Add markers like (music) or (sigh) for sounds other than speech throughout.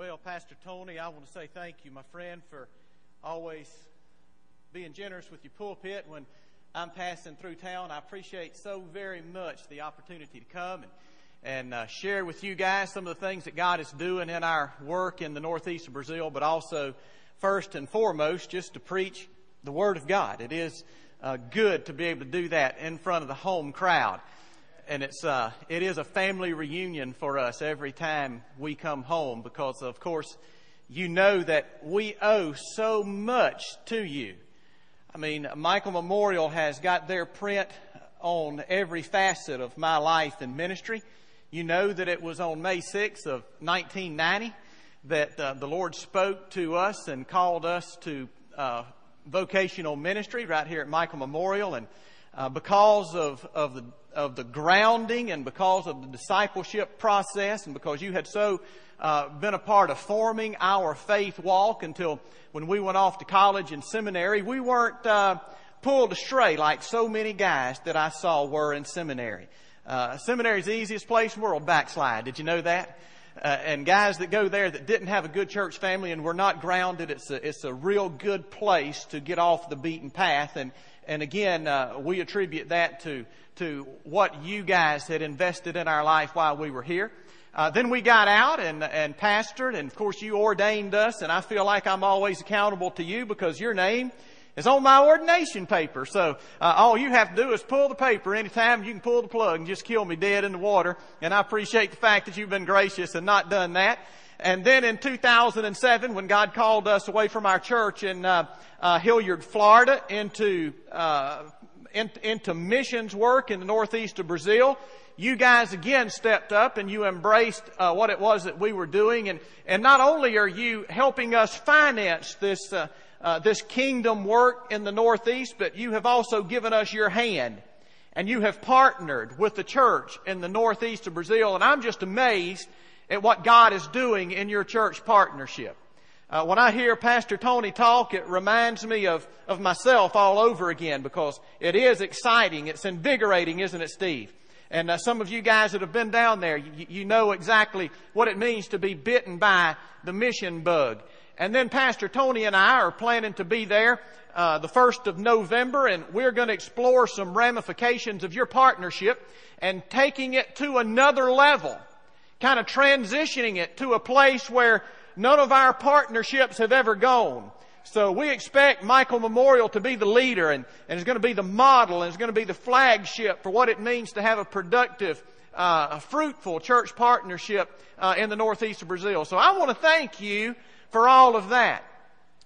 Well, Pastor Tony, I want to say thank you, my friend, for always being generous with your pulpit when I'm passing through town. I appreciate so very much the opportunity to come and, and uh, share with you guys some of the things that God is doing in our work in the northeast of Brazil, but also, first and foremost, just to preach the Word of God. It is uh, good to be able to do that in front of the home crowd and it's uh, it is a family reunion for us every time we come home because of course you know that we owe so much to you. I mean, Michael Memorial has got their print on every facet of my life and ministry. You know that it was on May 6th of 1990 that uh, the Lord spoke to us and called us to uh, vocational ministry right here at Michael Memorial and uh, because of, of, the, of the grounding and because of the discipleship process and because you had so uh, been a part of forming our faith walk until when we went off to college and seminary, we weren't uh, pulled astray like so many guys that I saw were in seminary. Uh, seminary is the easiest place in the world backslide. Did you know that? Uh, and guys that go there that didn't have a good church family and were not grounded, it's a, it's a real good place to get off the beaten path. And, and again, uh, we attribute that to, to what you guys had invested in our life while we were here. Uh, then we got out and, and pastored, and of course you ordained us, and I feel like I'm always accountable to you because your name is on my ordination paper. So uh, all you have to do is pull the paper anytime you can pull the plug and just kill me dead in the water. And I appreciate the fact that you've been gracious and not done that. And then in 2007, when God called us away from our church in uh, uh, Hilliard, Florida, into uh, in, into missions work in the northeast of Brazil, you guys again stepped up and you embraced uh, what it was that we were doing. And and not only are you helping us finance this. Uh, uh, this kingdom work in the Northeast, but you have also given us your hand and you have partnered with the church in the Northeast of Brazil. And I'm just amazed at what God is doing in your church partnership. Uh, when I hear Pastor Tony talk, it reminds me of, of myself all over again because it is exciting. It's invigorating, isn't it, Steve? And uh, some of you guys that have been down there, you, you know exactly what it means to be bitten by the mission bug. And then Pastor Tony and I are planning to be there uh, the 1st of November, and we're going to explore some ramifications of your partnership and taking it to another level kind of transitioning it to a place where none of our partnerships have ever gone. So we expect Michael Memorial to be the leader and, and is going to be the model and is going to be the flagship for what it means to have a productive, uh, a fruitful church partnership uh, in the northeast of Brazil. So I want to thank you for all of that.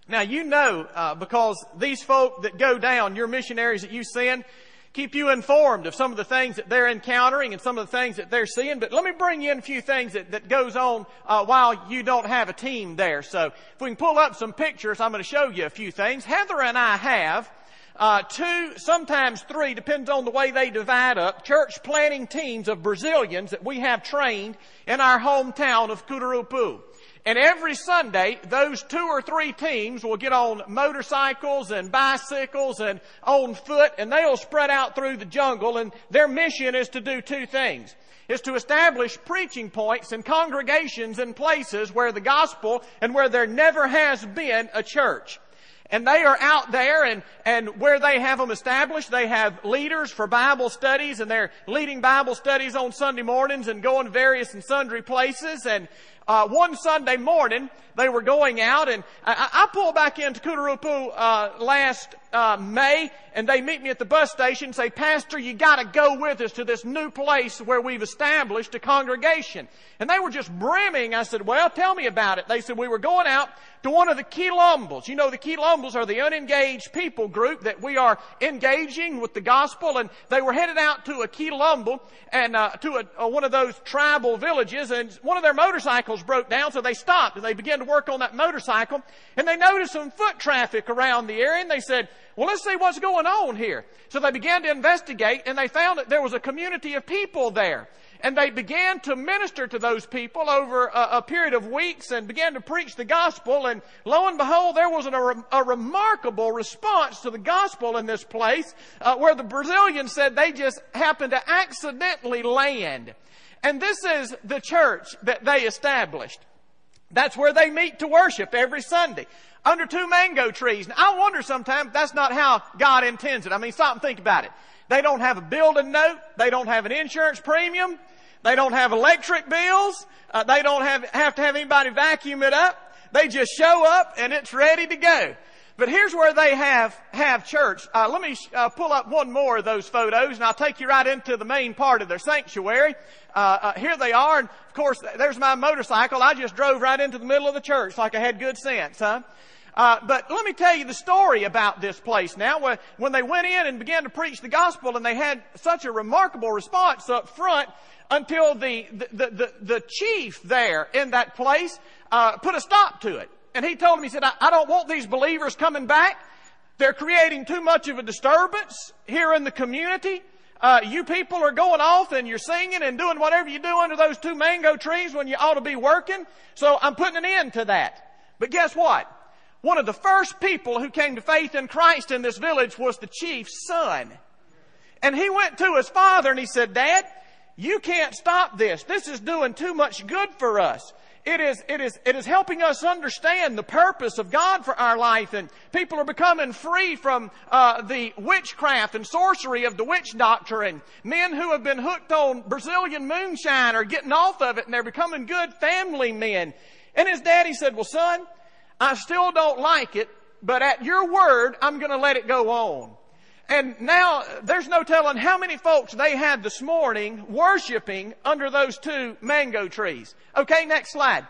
Now you know, uh, because these folk that go down, your missionaries that you send, keep you informed of some of the things that they're encountering and some of the things that they're seeing. But let me bring you in a few things that, that goes on uh, while you don't have a team there. So if we can pull up some pictures, I'm going to show you a few things. Heather and I have uh, two, sometimes three, depends on the way they divide up, church planning teams of Brazilians that we have trained in our hometown of Cururupu. And every Sunday, those two or three teams will get on motorcycles and bicycles and on foot and they'll spread out through the jungle and their mission is to do two things. Is to establish preaching points and congregations and places where the gospel and where there never has been a church. And they are out there and, and where they have them established, they have leaders for Bible studies and they're leading Bible studies on Sunday mornings and going various and sundry places. And, uh, one Sunday morning, they were going out, and I, I pulled back into Cururupu uh, last uh, May, and they meet me at the bus station and say, Pastor, you got to go with us to this new place where we've established a congregation. And they were just brimming. I said, Well, tell me about it. They said, We were going out to one of the Quilombos. You know, the Quilombos are the unengaged people group that we are engaging with the gospel, and they were headed out to a Quilombo and uh, to a, a, one of those tribal villages, and one of their motorcycles broke down, so they stopped and they began to work on that motorcycle, and they noticed some foot traffic around the area, and they said, well, let's see what's going on here. So they began to investigate and they found that there was a community of people there. And they began to minister to those people over a, a period of weeks and began to preach the gospel. And lo and behold, there was an, a, a, remarkable response to the gospel in this place uh, where the Brazilians said they just happened to accidentally land. And this is the church that they established. That's where they meet to worship every Sunday. Under two mango trees. Now, I wonder sometimes that's not how God intends it. I mean, stop and think about it. They don't have a building note. They don't have an insurance premium. They don't have electric bills. Uh, they don't have, have to have anybody vacuum it up. They just show up and it's ready to go. But here's where they have, have church. Uh, let me uh, pull up one more of those photos and I'll take you right into the main part of their sanctuary. Uh, uh, here they are and of course there's my motorcycle. I just drove right into the middle of the church like I had good sense, huh? Uh, but let me tell you the story about this place now. When they went in and began to preach the gospel and they had such a remarkable response up front until the, the, the, the chief there in that place uh, put a stop to it. And he told him, he said, I, I don't want these believers coming back. They're creating too much of a disturbance here in the community. Uh, you people are going off and you're singing and doing whatever you do under those two mango trees when you ought to be working. So I'm putting an end to that. But guess what? One of the first people who came to faith in Christ in this village was the chief's son. And he went to his father and he said, Dad, you can't stop this. This is doing too much good for us. It is, it is, it is helping us understand the purpose of God for our life and people are becoming free from, uh, the witchcraft and sorcery of the witch doctor and men who have been hooked on Brazilian moonshine are getting off of it and they're becoming good family men. And his daddy said, well son, I still don't like it, but at your word, I'm gonna let it go on. And now there's no telling how many folks they had this morning worshiping under those two mango trees. Okay, next slide.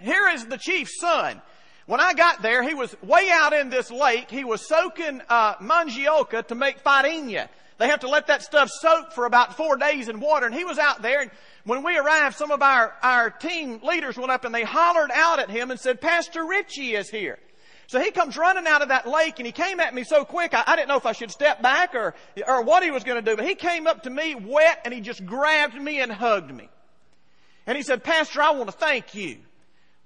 Here is the chief's son. When I got there, he was way out in this lake. He was soaking uh, mandioca to make farinha. They have to let that stuff soak for about four days in water. And he was out there. And when we arrived, some of our, our team leaders went up and they hollered out at him and said, Pastor Richie is here. So he comes running out of that lake and he came at me so quick, I, I didn't know if I should step back or, or what he was going to do, but he came up to me wet and he just grabbed me and hugged me. And he said, Pastor, I want to thank you.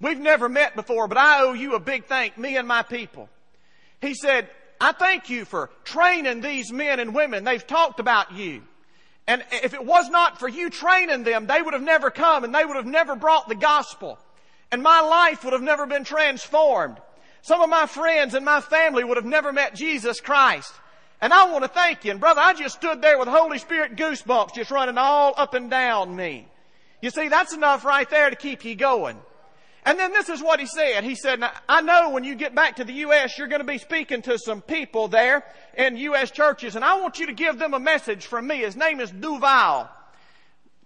We've never met before, but I owe you a big thank, me and my people. He said, I thank you for training these men and women. They've talked about you. And if it was not for you training them, they would have never come and they would have never brought the gospel. And my life would have never been transformed. Some of my friends and my family would have never met Jesus Christ. And I want to thank you. And brother, I just stood there with Holy Spirit goosebumps just running all up and down me. You see, that's enough right there to keep you going. And then this is what he said. He said, I know when you get back to the U.S., you're going to be speaking to some people there in U.S. churches, and I want you to give them a message from me. His name is Duval.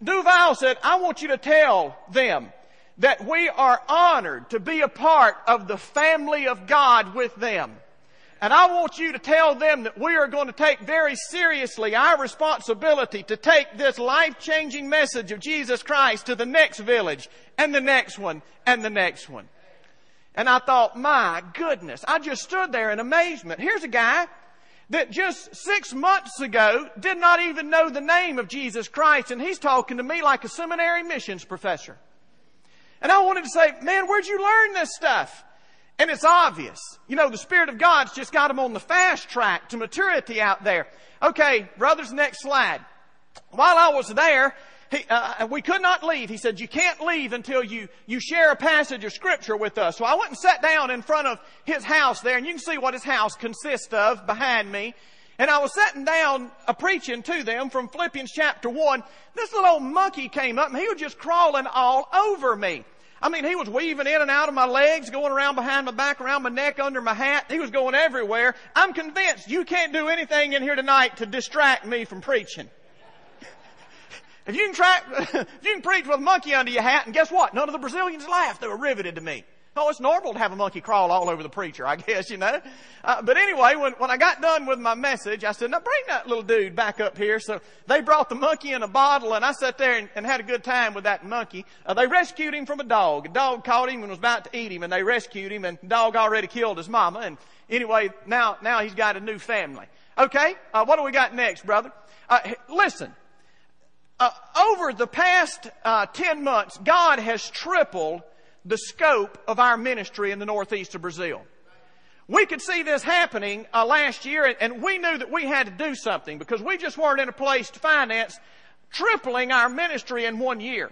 Duval said, I want you to tell them that we are honored to be a part of the family of God with them. And I want you to tell them that we are going to take very seriously our responsibility to take this life-changing message of Jesus Christ to the next village and the next one and the next one. And I thought, my goodness, I just stood there in amazement. Here's a guy that just six months ago did not even know the name of Jesus Christ and he's talking to me like a seminary missions professor. And I wanted to say, man, where'd you learn this stuff? And it's obvious. You know, the Spirit of God's just got them on the fast track to maturity out there. Okay, brothers, next slide. While I was there, he, uh, we could not leave. He said, you can't leave until you, you share a passage of scripture with us. So I went and sat down in front of his house there, and you can see what his house consists of behind me. And I was sitting down a preaching to them from Philippians chapter 1. This little old monkey came up and he was just crawling all over me. I mean, he was weaving in and out of my legs, going around behind my back, around my neck, under my hat. He was going everywhere. I'm convinced you can't do anything in here tonight to distract me from preaching. if you can (laughs) if you can preach with a monkey under your hat, and guess what? None of the Brazilians laughed. They were riveted to me. Oh, it's normal to have a monkey crawl all over the preacher, I (laughs) guess, you know. Uh, but anyway, when, when I got done with my message, I said, now bring that little dude back up here. So they brought the monkey in a bottle and I sat there and, and had a good time with that monkey. Uh, they rescued him from a dog. A dog caught him and was about to eat him and they rescued him and the dog already killed his mama. And anyway, now, now he's got a new family. Okay, uh, what do we got next, brother? Uh, listen, uh, over the past uh, 10 months, God has tripled the scope of our ministry in the northeast of Brazil. We could see this happening uh, last year, and, we knew that we had to do something because we just weren't in a place to finance tripling our ministry in one year.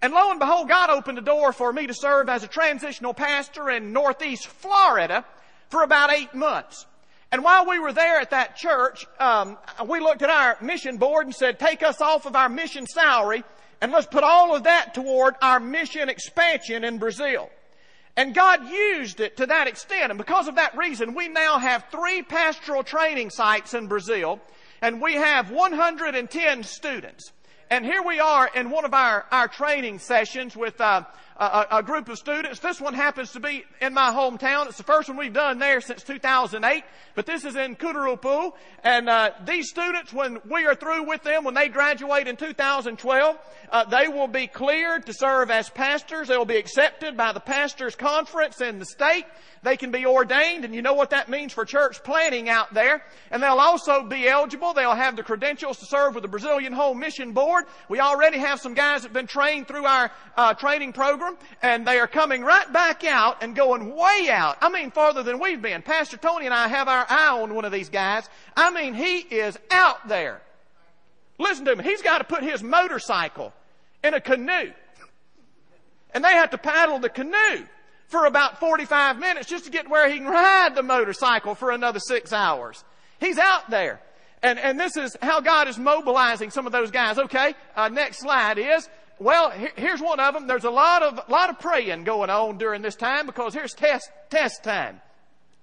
And lo and behold, God opened the door for me to serve as a transitional pastor in Northeast Florida for about eight months. And while we were there at that church, um, we looked at our mission board and said, take us off of our mission salary and let's put all of that toward our mission expansion in Brazil. And God used it to that extent. And because of that reason, we now have three pastoral training sites in Brazil and we have 110 students. And here we are in one of our, our training sessions with uh, a, a, group of students. This one happens to be in my hometown. It's the first one we've done there since 2008, but this is in Cururupu. And uh, these students, when we are through with them, when they graduate in 2012, uh, they will be cleared to serve as pastors. They will be accepted by the pastors' conference in the state. They can be ordained, and you know what that means for church planning out there. And they'll also be eligible. They'll have the credentials to serve with the Brazilian Home Mission Board. We already have some guys that have been trained through our uh, training program, and they are coming right back out and going way out. I mean, farther than we've been. Pastor Tony and I have our eye on one of these guys. I mean, he is out there. Listen to me. He's got to put his motorcycle in a canoe. And they have to paddle the canoe for about 45 minutes just to get where he can ride the motorcycle for another six hours. He's out there. And, and this is how God is mobilizing some of those guys. Okay, uh, next slide is, well, here's one of them. There's a lot of, lot of praying going on during this time because here's test, test time.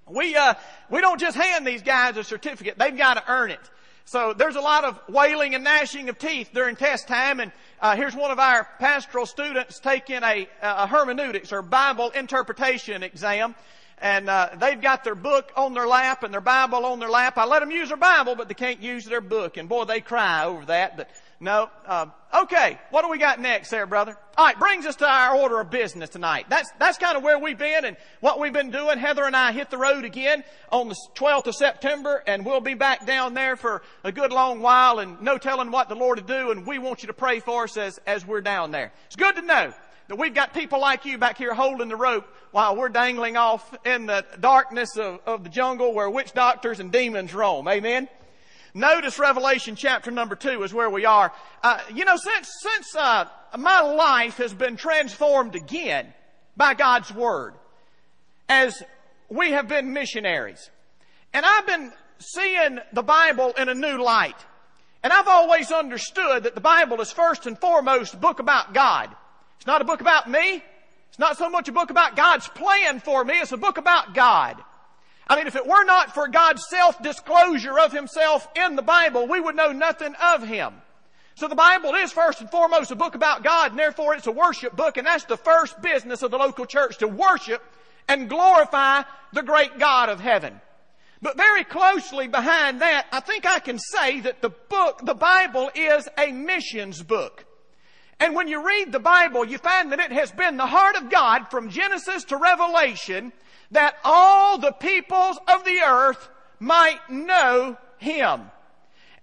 We, uh, we don't just hand these guys a certificate. They've got to earn it. So there's a lot of wailing and gnashing of teeth during test time. And uh, here's one of our pastoral students taking a, a hermeneutics or Bible interpretation exam. And uh, they've got their book on their lap and their Bible on their lap. I let them use their Bible, but they can't use their book. And boy, they cry over that. But no. Uh, okay. What do we got next there, brother? All right. Brings us to our order of business tonight. That's, that's kind of where we've been and what we've been doing. Heather and I hit the road again on the 12th of September and we'll be back down there for a good long while and no telling what the Lord will do. And we want you to pray for us as, as we're down there. It's good to know that we've got people like you back here holding the rope while we're dangling off in the darkness of, of the jungle where witch doctors and demons roam. Amen. Notice Revelation chapter number two is where we are. Uh, you know, since since uh, my life has been transformed again by God's word, as we have been missionaries, and I've been seeing the Bible in a new light, and I've always understood that the Bible is first and foremost a book about God. It's not a book about me. It's not so much a book about God's plan for me. It's a book about God. I mean, if it were not for God's self-disclosure of Himself in the Bible, we would know nothing of Him. So the Bible is first and foremost a book about God, and therefore it's a worship book, and that's the first business of the local church, to worship and glorify the great God of heaven. But very closely behind that, I think I can say that the book, the Bible is a missions book. And when you read the Bible, you find that it has been the heart of God from Genesis to Revelation that all the peoples of the earth might know Him.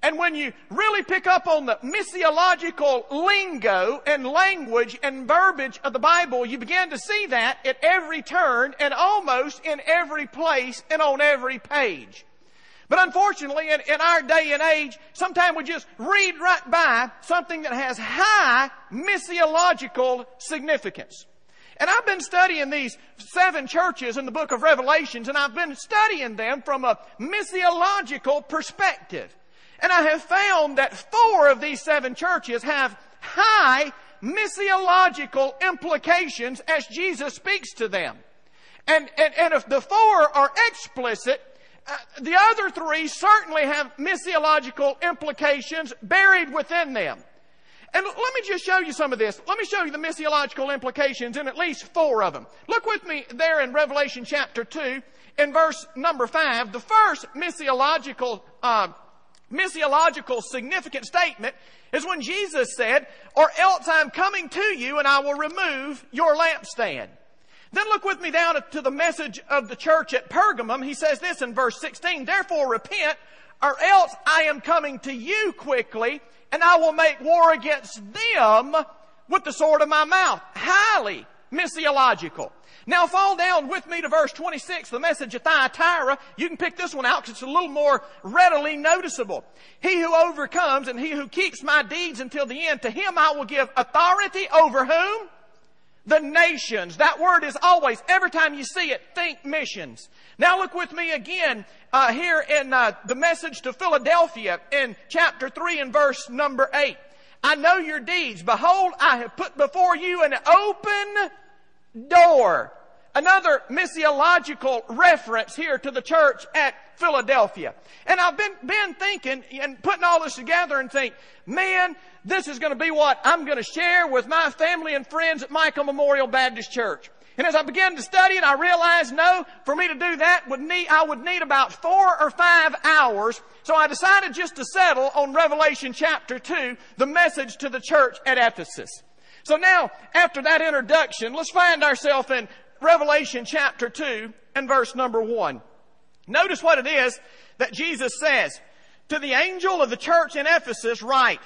And when you really pick up on the missiological lingo and language and verbiage of the Bible, you begin to see that at every turn and almost in every place and on every page. But unfortunately, in, in, our day and age, sometimes we just read right by something that has high missiological significance. And I've been studying these seven churches in the book of Revelations, and I've been studying them from a missiological perspective. And I have found that four of these seven churches have high missiological implications as Jesus speaks to them. And, and, and if the four are explicit, uh, the other three certainly have missiological implications buried within them. And let me just show you some of this. Let me show you the missiological implications in at least four of them. Look with me there in Revelation chapter 2 in verse number 5. The first missiological, uh, missiological significant statement is when Jesus said, or else I'm coming to you and I will remove your lampstand. Then look with me down to the message of the church at Pergamum. He says this in verse 16, therefore repent or else I am coming to you quickly and I will make war against them with the sword of my mouth. Highly missiological. Now fall down with me to verse 26, the message of Thyatira. You can pick this one out because it's a little more readily noticeable. He who overcomes and he who keeps my deeds until the end, to him I will give authority over whom? The nations. That word is always, every time you see it, think missions. Now look with me again uh, here in uh, the message to Philadelphia in chapter 3 and verse number 8. I know your deeds. Behold, I have put before you an open door. Another missiological reference here to the church at Philadelphia. And I've been, been thinking and putting all this together and think, man, this is going to be what I'm going to share with my family and friends at Michael Memorial Baptist Church. And as I began to study it, I realized no, for me to do that would need, I would need about four or five hours. So I decided just to settle on Revelation chapter 2, the message to the church at Ephesus. So now, after that introduction, let's find ourselves in Revelation chapter 2 and verse number 1. Notice what it is that Jesus says. To the angel of the church in Ephesus write,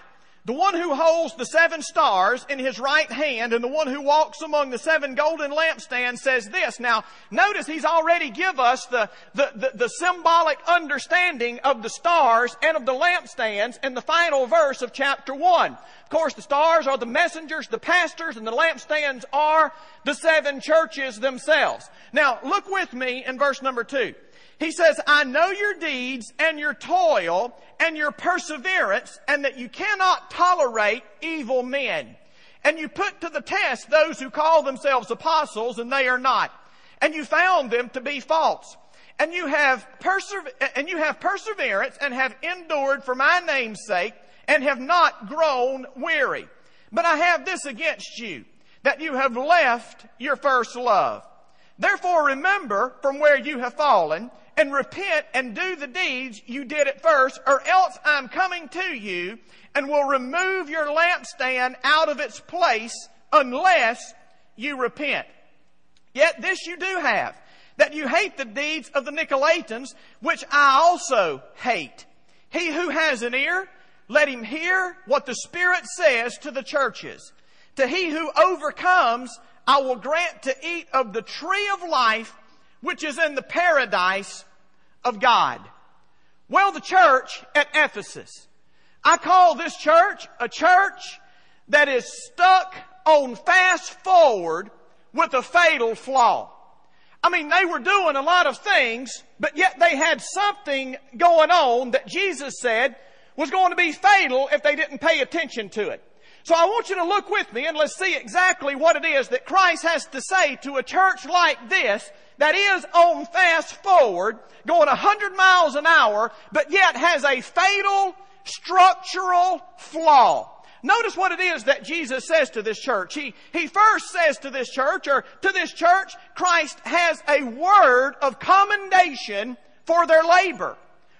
the one who holds the seven stars in his right hand and the one who walks among the seven golden lampstands says this. Now, notice he's already give us the, the, the, the, symbolic understanding of the stars and of the lampstands in the final verse of chapter 1. Of course, the stars are the messengers, the pastors, and the lampstands are the seven churches themselves. Now, look with me in verse number 2. He says, I know your deeds and your toil and your perseverance and that you cannot tolerate evil men. And you put to the test those who call themselves apostles and they are not. And you found them to be false. And you have persever- and you have perseverance and have endured for my name's sake and have not grown weary. But I have this against you, that you have left your first love. Therefore remember from where you have fallen and repent and do the deeds you did at first, or else I'm coming to you and will remove your lampstand out of its place unless you repent. Yet this you do have, that you hate the deeds of the Nicolaitans, which I also hate. He who has an ear, let him hear what the Spirit says to the churches. To he who overcomes, I will grant to eat of the tree of life, which is in the paradise of God. Well, the church at Ephesus. I call this church a church that is stuck on fast forward with a fatal flaw. I mean, they were doing a lot of things, but yet they had something going on that Jesus said was going to be fatal if they didn't pay attention to it. So I want you to look with me and let's see exactly what it is that Christ has to say to a church like this that is on fast forward, going 100 miles an hour, but yet has a fatal structural flaw. Notice what it is that Jesus says to this church. He, he first says to this church, or to this church, Christ has a word of commendation for their labor.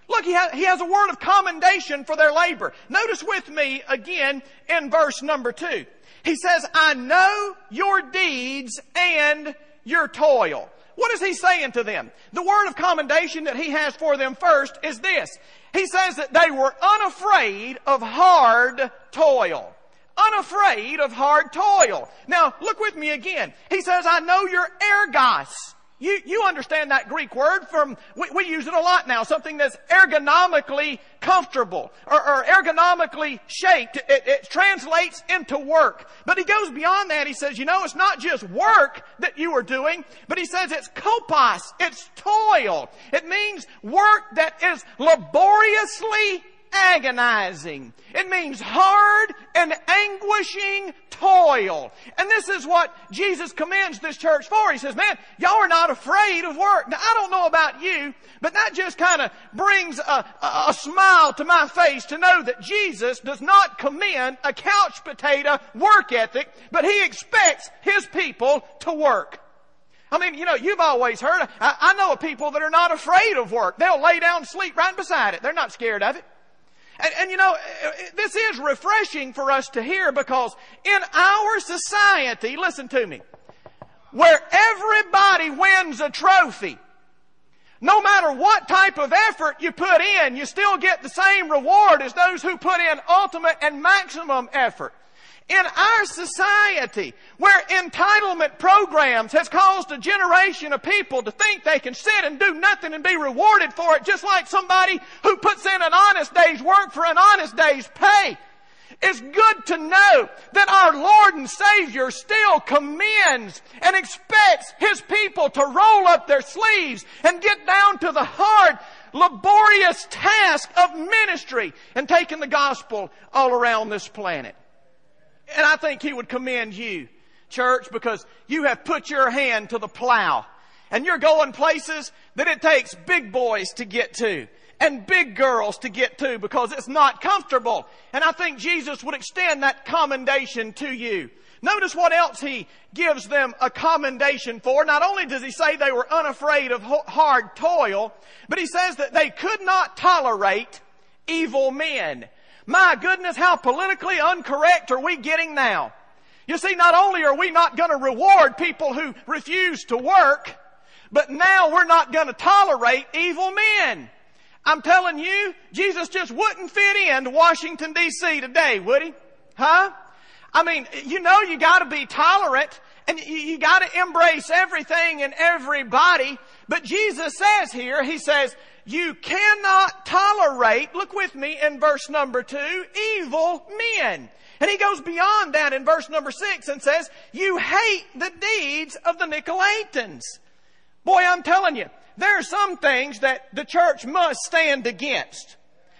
Look, he has, he has a word of commendation for their labor. Notice with me again in verse number two. He says, I know your deeds and your toil. What is he saying to them? The word of commendation that he has for them first is this. He says that they were unafraid of hard toil. Unafraid of hard toil. Now, look with me again. He says, I know your ergos. You, you understand that Greek word from, we, we use it a lot now, something that's ergonomically comfortable or, or ergonomically shaped. It, it, translates into work. But he goes beyond that. He says, you know, it's not just work that you are doing, but he says it's kopos. It's toil. It means work that is laboriously agonizing. It means hard and anguishing toil. And this is what Jesus commends this church for. He says, man, y'all are not afraid of work. Now, I don't know about you, but that just kind of brings a, a, smile to my face to know that Jesus does not commend a couch potato work ethic, but he expects his people to work. I mean, you know, you've always heard, I, I know of people that are not afraid of work. They'll lay down and sleep right beside it. They're not scared of it. And, and, you know, this is refreshing for us to hear because in our society, listen to me, where everybody wins a trophy, no matter what type of effort you put in, you still get the same reward as those who put in ultimate and maximum effort. In our society where entitlement programs has caused a generation of people to think they can sit and do nothing and be rewarded for it just like somebody who puts in an honest day's work for an honest day's pay. It's good to know that our Lord and Savior still commends and expects His people to roll up their sleeves and get down to the hard, laborious task of ministry and taking the gospel all around this planet. And I think He would commend you, church, because you have put your hand to the plow and you're going places that it takes big boys to get to and big girls to get to because it's not comfortable. And I think Jesus would extend that commendation to you. Notice what else he gives them a commendation for. Not only does he say they were unafraid of hard toil, but he says that they could not tolerate evil men. My goodness, how politically incorrect are we getting now? You see, not only are we not going to reward people who refuse to work, but now we're not going to tolerate evil men. I'm telling you, Jesus just wouldn't fit in Washington DC today, would he? Huh? I mean, you know you gotta be tolerant and you gotta embrace everything and everybody. But Jesus says here, He says, you cannot tolerate, look with me in verse number two, evil men. And he goes beyond that in verse number six and says, you hate the deeds of the Nicolaitans. Boy, I'm telling you, there are some things that the church must stand against.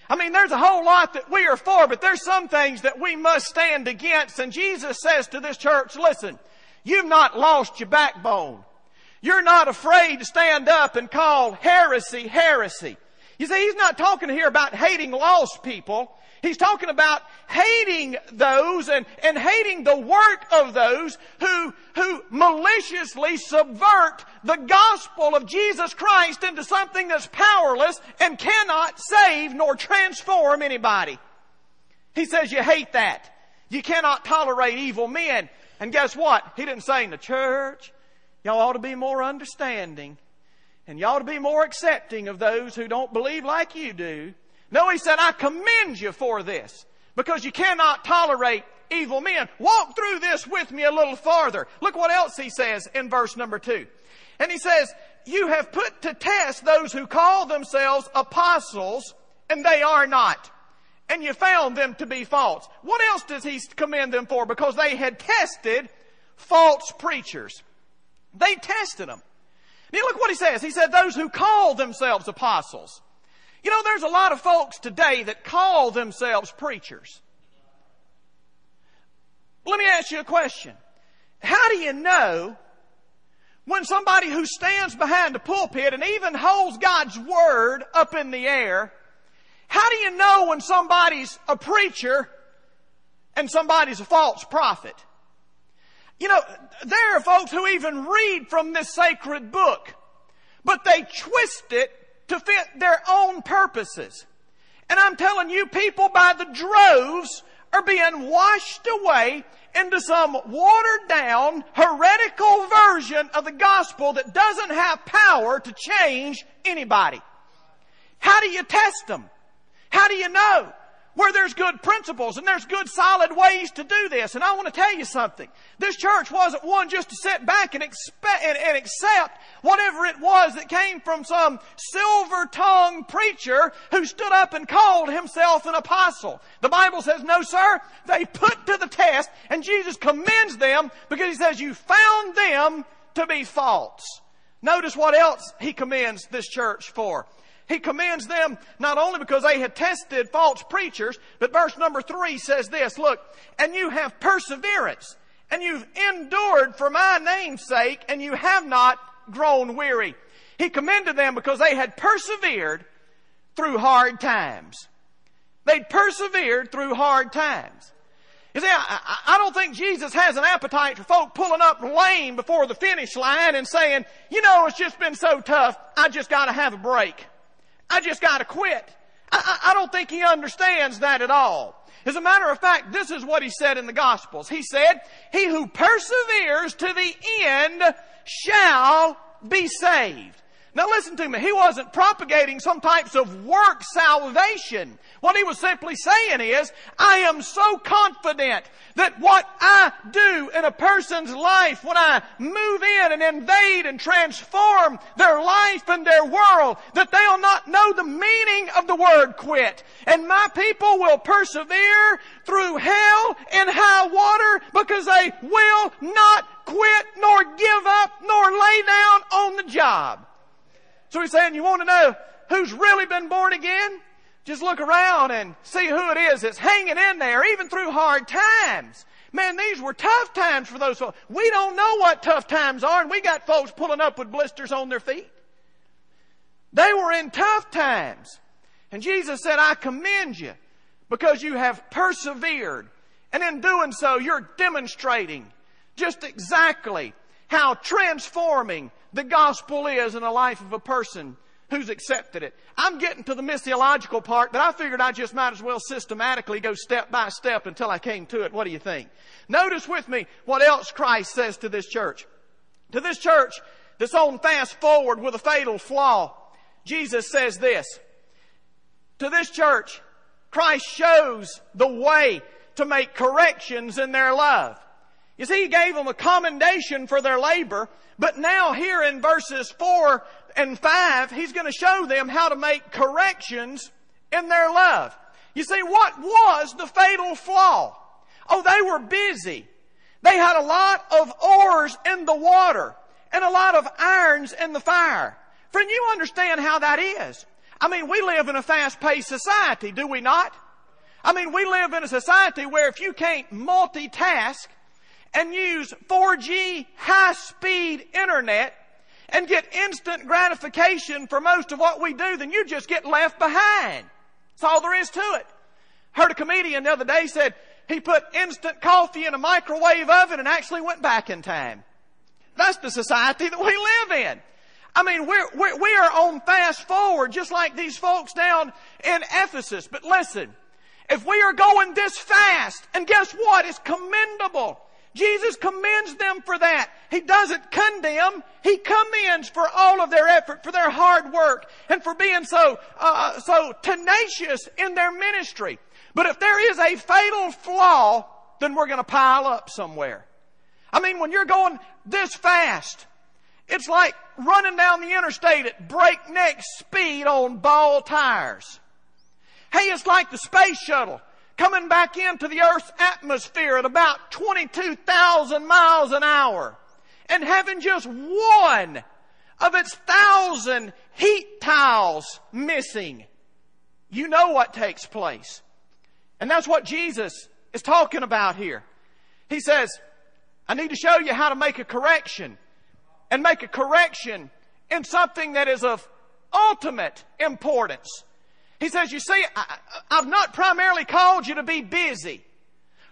I mean, there's a whole lot that we are for, but there's some things that we must stand against. And Jesus says to this church, listen, you've not lost your backbone. You're not afraid to stand up and call heresy heresy. You see, he's not talking here about hating lost people. He's talking about hating those and, and hating the work of those who, who maliciously subvert the gospel of Jesus Christ into something that's powerless and cannot save nor transform anybody. He says you hate that. You cannot tolerate evil men. And guess what? He didn't say in the church, y'all ought to be more understanding and y'all ought to be more accepting of those who don't believe like you do. No, he said, I commend you for this because you cannot tolerate evil men. Walk through this with me a little farther. Look what else he says in verse number two. And he says, you have put to test those who call themselves apostles and they are not. And you found them to be false. What else does he commend them for? Because they had tested false preachers. They tested them. Now look what he says. He said those who call themselves apostles. You know, there's a lot of folks today that call themselves preachers. Let me ask you a question. How do you know when somebody who stands behind a pulpit and even holds God's Word up in the air, how do you know when somebody's a preacher and somebody's a false prophet? You know, there are folks who even read from this sacred book, but they twist it to fit their own purposes. And I'm telling you, people by the droves are being washed away into some watered down, heretical version of the gospel that doesn't have power to change anybody. How do you test them? How do you know? Where there's good principles and there's good solid ways to do this. And I want to tell you something. This church wasn't one just to sit back and expect and, and accept whatever it was that came from some silver-tongued preacher who stood up and called himself an apostle. The Bible says, no sir, they put to the test and Jesus commends them because he says, you found them to be false. Notice what else he commends this church for. He commends them not only because they had tested false preachers, but verse number three says this, look, and you have perseverance, and you've endured for my name's sake, and you have not grown weary. He commended them because they had persevered through hard times. They'd persevered through hard times. You see, I, I, don't think Jesus has an appetite for folk pulling up lame before the finish line and saying, you know, it's just been so tough, I just gotta have a break. I just got to quit. I, I, I don't think he understands that at all. As a matter of fact, this is what he said in the Gospels. He said, He who perseveres to the end shall be saved. Now listen to me. He wasn't propagating some types of work salvation. What he was simply saying is, I am so confident that what I do in a person's life when I move in and invade and transform their life and their world, that they'll not know the meaning of the word quit. And my people will persevere through hell and high water because they will not quit nor give up nor lay down on the job. So he's saying, you want to know who's really been born again? Just look around and see who it is that's hanging in there, even through hard times. Man, these were tough times for those folks. We don't know what tough times are, and we got folks pulling up with blisters on their feet. They were in tough times. And Jesus said, I commend you because you have persevered. And in doing so, you're demonstrating just exactly how transforming the gospel is in the life of a person who's accepted it. I'm getting to the missiological part, but I figured I just might as well systematically go step by step until I came to it. What do you think? Notice with me what else Christ says to this church. To this church that's on fast forward with a fatal flaw, Jesus says this. To this church, Christ shows the way to make corrections in their love. You see, He gave them a commendation for their labor, but now here in verses 4 and 5, He's going to show them how to make corrections in their love. You see, what was the fatal flaw? Oh, they were busy. They had a lot of oars in the water and a lot of irons in the fire. Friend, you understand how that is. I mean, we live in a fast-paced society, do we not? I mean, we live in a society where if you can't multitask, and use 4G high speed internet and get instant gratification for most of what we do, then you just get left behind. That's all there is to it. Heard a comedian the other day said he put instant coffee in a microwave oven and actually went back in time. That's the society that we live in. I mean, we're, we're, we are on fast forward just like these folks down in Ephesus. But listen, if we are going this fast, and guess what? It's commendable. Jesus commends them for that. He doesn't condemn. He commends for all of their effort, for their hard work, and for being so, uh, so tenacious in their ministry. But if there is a fatal flaw, then we're going to pile up somewhere. I mean, when you're going this fast, it's like running down the interstate at breakneck speed on ball tires. Hey, it's like the space shuttle coming back into the Earth's atmosphere at about 22,000 miles an hour and having just one of its thousand heat tiles missing. You know what takes place. And that's what Jesus is talking about here. He says, I need to show you how to make a correction and make a correction in something that is of ultimate importance. He says, you see, I, have not primarily called you to be busy.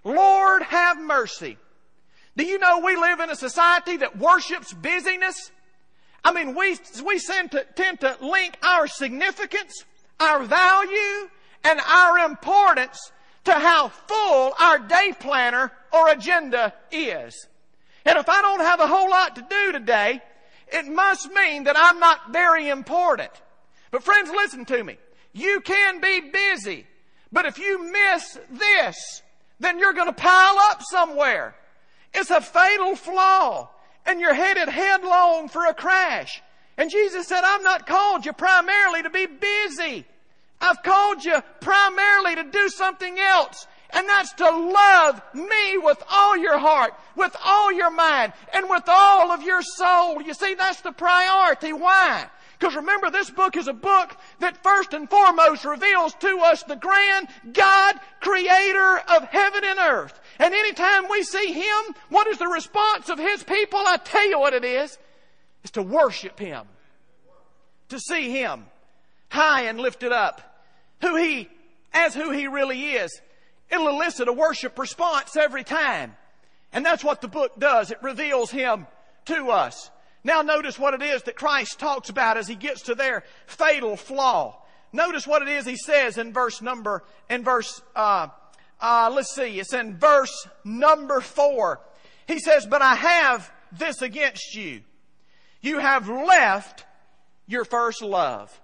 Lord have mercy. Do you know we live in a society that worships busyness? I mean, we, we to, tend to link our significance, our value, and our importance to how full our day planner or agenda is. And if I don't have a whole lot to do today, it must mean that I'm not very important. But friends, listen to me. You can be busy, but if you miss this, then you're going to pile up somewhere. It's a fatal flaw, and you're headed headlong for a crash. And Jesus said, I've not called you primarily to be busy. I've called you primarily to do something else. And that's to love me with all your heart, with all your mind, and with all of your soul. You see, that's the priority. Why? Because remember, this book is a book that first and foremost reveals to us the grand God, creator of heaven and earth. And anytime we see Him, what is the response of His people? I tell you what it is. It's to worship Him. To see Him high and lifted up. Who He, as who He really is. It'll elicit a worship response every time. And that's what the book does. It reveals Him to us. Now notice what it is that Christ talks about as he gets to their fatal flaw. Notice what it is he says in verse number, in verse, uh, uh, let's see, it's in verse number four. He says, but I have this against you. You have left your first love.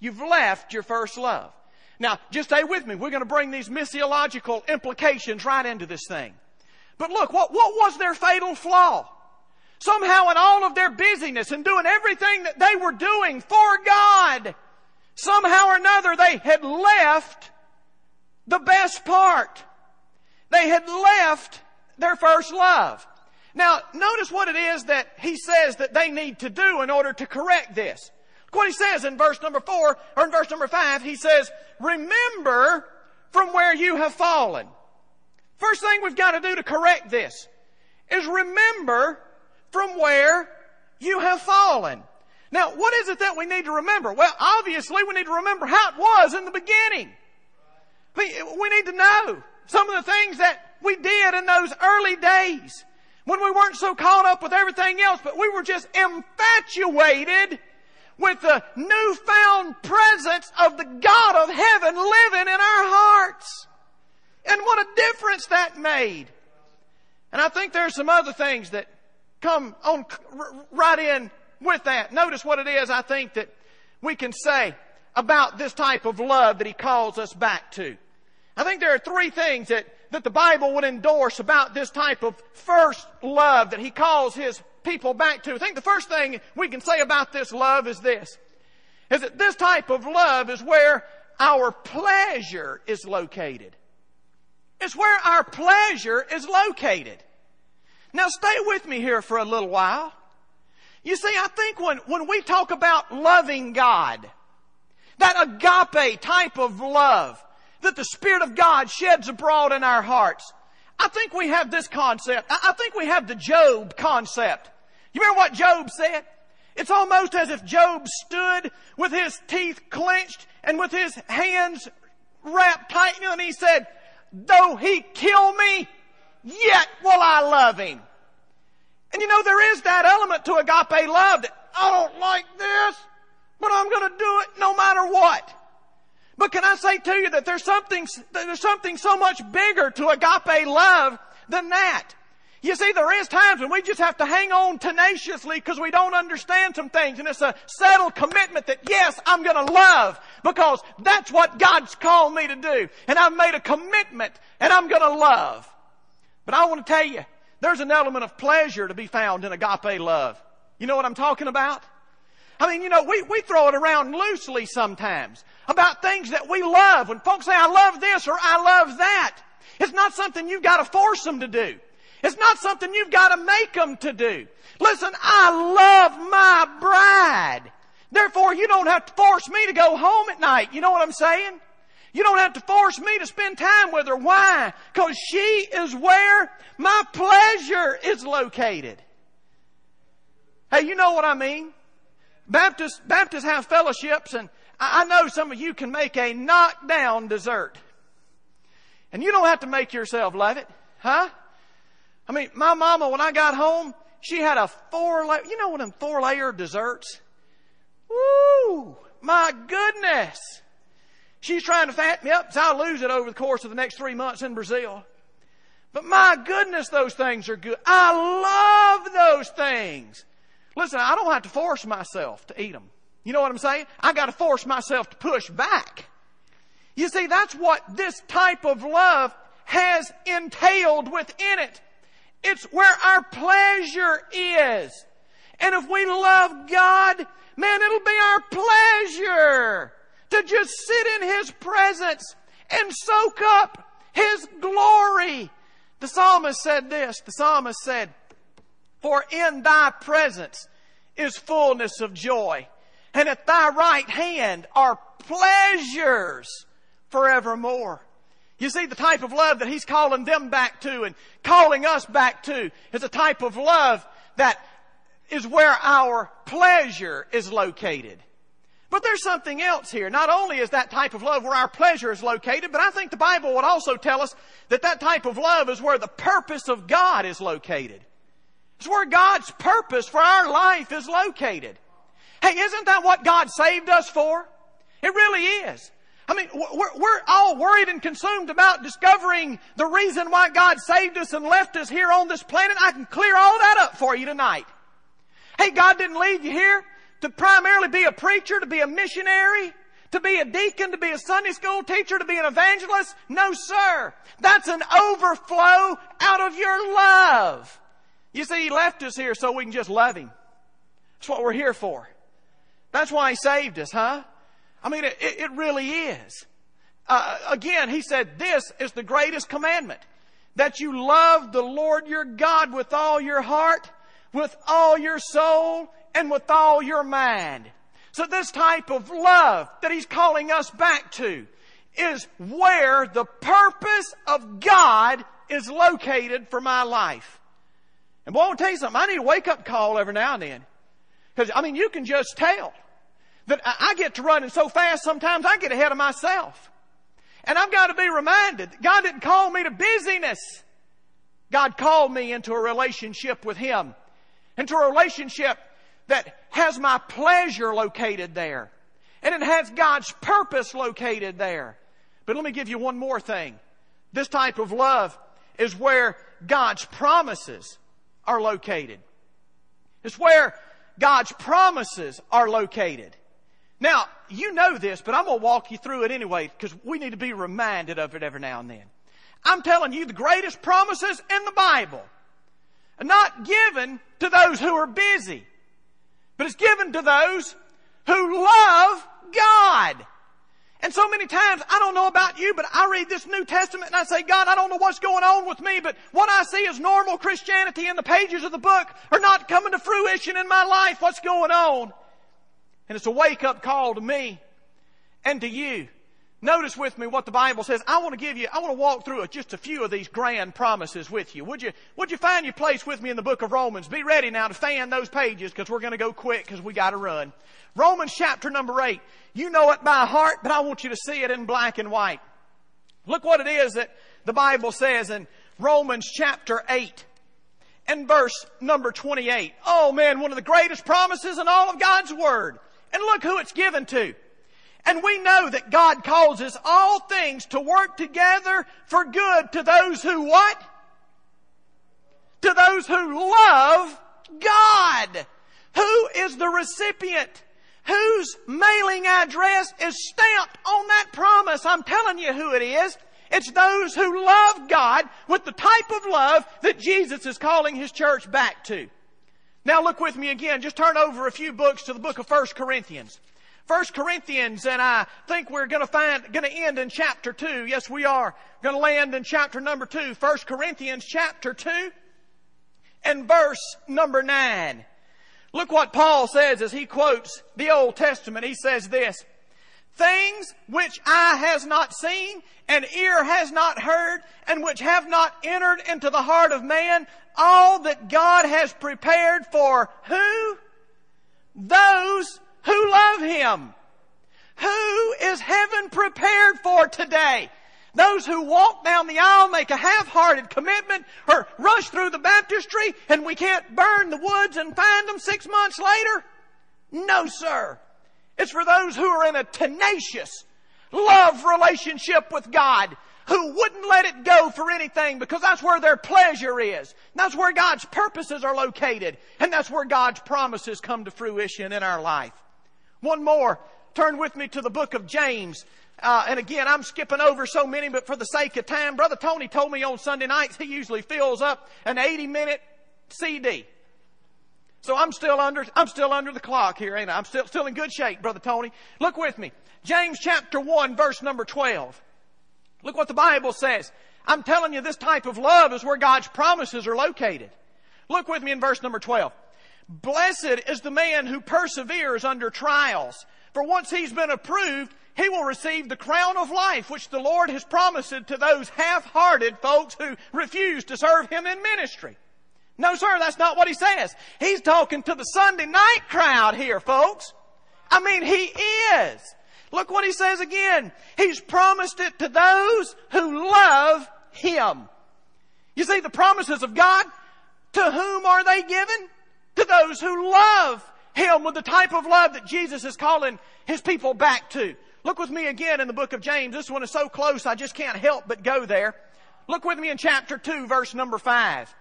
You've left your first love. Now, just stay with me. We're going to bring these missiological implications right into this thing. But look, what, what was their fatal flaw? Somehow in all of their busyness and doing everything that they were doing for God, somehow or another they had left the best part. They had left their first love. Now, notice what it is that he says that they need to do in order to correct this. Look what he says in verse number four, or in verse number five, he says, remember from where you have fallen. First thing we've got to do to correct this is remember from where you have fallen. Now, what is it that we need to remember? Well, obviously we need to remember how it was in the beginning. We need to know some of the things that we did in those early days when we weren't so caught up with everything else, but we were just infatuated with the newfound presence of the God of heaven living in our hearts. And what a difference that made. And I think there are some other things that come on right in with that. Notice what it is I think that we can say about this type of love that he calls us back to. I think there are three things that, that the Bible would endorse about this type of first love that he calls his people back to. I think the first thing we can say about this love is this, is that this type of love is where our pleasure is located. It's where our pleasure is located. Now stay with me here for a little while. You see, I think when, when we talk about loving God, that agape type of love that the Spirit of God sheds abroad in our hearts, I think we have this concept. I think we have the Job concept. You remember what Job said? It's almost as if Job stood with his teeth clenched and with his hands wrapped tightly and he said, though he kill me, yet will I love him. And you know, there is that element to agape love that I don't like this, but I'm going to do it no matter what. But can I say to you that there's something, there's something so much bigger to agape love than that. You see, there is times when we just have to hang on tenaciously because we don't understand some things. And it's a settled commitment that yes, I'm going to love because that's what God's called me to do. And I've made a commitment and I'm going to love. But I want to tell you, there's an element of pleasure to be found in agape love. You know what I'm talking about? I mean, you know, we, we throw it around loosely sometimes about things that we love. When folks say, I love this or I love that, it's not something you've got to force them to do. It's not something you've got to make them to do. Listen, I love my bride. Therefore, you don't have to force me to go home at night. You know what I'm saying? You don't have to force me to spend time with her. Why? Because she is where my pleasure is located. Hey, you know what I mean? Baptists, Baptists have fellowships and I know some of you can make a knockdown dessert. And you don't have to make yourself love it, huh? I mean, my mama, when I got home, she had a four layer, you know what them four layer desserts? Woo! My goodness! She's trying to fat me up so I'll lose it over the course of the next three months in Brazil. But my goodness, those things are good. I love those things. Listen, I don't have to force myself to eat them. You know what I'm saying? I got to force myself to push back. You see, that's what this type of love has entailed within it. It's where our pleasure is. And if we love God, man, it'll be our pleasure just sit in His presence and soak up His glory. The psalmist said this. The psalmist said, For in thy presence is fullness of joy, and at thy right hand are pleasures forevermore. You see, the type of love that he's calling them back to and calling us back to is a type of love that is where our pleasure is located. But there's something else here. Not only is that type of love where our pleasure is located, but I think the Bible would also tell us that that type of love is where the purpose of God is located. It's where God's purpose for our life is located. Hey, isn't that what God saved us for? It really is. I mean, we're, we're all worried and consumed about discovering the reason why God saved us and left us here on this planet. I can clear all that up for you tonight. Hey, God didn't leave you here to primarily be a preacher, to be a missionary, to be a deacon, to be a Sunday school teacher, to be an evangelist? No, sir. That's an overflow out of your love. You see, He left us here so we can just love Him. That's what we're here for. That's why He saved us, huh? I mean, it, it really is. Uh, again, He said, this is the greatest commandment. That you love the Lord your God with all your heart, with all your soul, and with all your mind. So this type of love that he's calling us back to is where the purpose of God is located for my life. And boy, I want to tell you something. I need a wake up call every now and then. Because, I mean, you can just tell that I get to running so fast sometimes I get ahead of myself. And I've got to be reminded that God didn't call me to busyness. God called me into a relationship with Him. Into a relationship that has my pleasure located there. And it has God's purpose located there. But let me give you one more thing. This type of love is where God's promises are located. It's where God's promises are located. Now, you know this, but I'm going to walk you through it anyway because we need to be reminded of it every now and then. I'm telling you the greatest promises in the Bible are not given to those who are busy but it's given to those who love God. And so many times, I don't know about you, but I read this New Testament and I say, God, I don't know what's going on with me, but what I see is normal Christianity in the pages of the book are not coming to fruition in my life. What's going on? And it's a wake up call to me and to you Notice with me what the Bible says. I want to give you, I want to walk through just a few of these grand promises with you. Would you, would you find your place with me in the book of Romans? Be ready now to fan those pages because we're going to go quick because we got to run. Romans chapter number eight. You know it by heart, but I want you to see it in black and white. Look what it is that the Bible says in Romans chapter 8 and verse number 28. Oh man, one of the greatest promises in all of God's Word. And look who it's given to. And we know that God causes all things to work together for good to those who what? To those who love God. Who is the recipient? Whose mailing address is stamped on that promise? I'm telling you who it is. It's those who love God with the type of love that Jesus is calling His church back to. Now look with me again. Just turn over a few books to the book of 1 Corinthians. First Corinthians, and I think we're going to find, going to end in chapter 2. Yes, we are going to land in chapter number 2. First Corinthians chapter 2 and verse number 9. Look what Paul says as he quotes the Old Testament. He says this, Things which eye has not seen and ear has not heard and which have not entered into the heart of man, all that God has prepared for who? Those who love Him. Who is heaven prepared for today? Those who walk down the aisle make a half-hearted commitment or rush through the baptistry and we can't burn the woods and find them six months later? No, sir. It's for those who are in a tenacious love relationship with God who wouldn't let it go for anything because that's where their pleasure is. That's where God's purposes are located. And that's where God's promises come to fruition in our life. One more. Turn with me to the book of James. Uh, and again, I'm skipping over so many, but for the sake of time, Brother Tony told me on Sunday nights he usually fills up an 80 minute CD. So I'm still under, I'm still under the clock here, ain't I? I'm still, still in good shape, Brother Tony. Look with me. James chapter 1 verse number 12. Look what the Bible says. I'm telling you this type of love is where God's promises are located. Look with me in verse number 12. Blessed is the man who perseveres under trials. For once he's been approved, he will receive the crown of life which the Lord has promised to those half-hearted folks who refuse to serve him in ministry. No, sir, that's not what he says. He's talking to the Sunday night crowd here, folks. I mean, he is. Look what he says again. He's promised it to those who love him. You see, the promises of God, to whom are they given? To those who love Him with the type of love that Jesus is calling His people back to. Look with me again in the book of James. This one is so close I just can't help but go there. Look with me in chapter 2 verse number 5.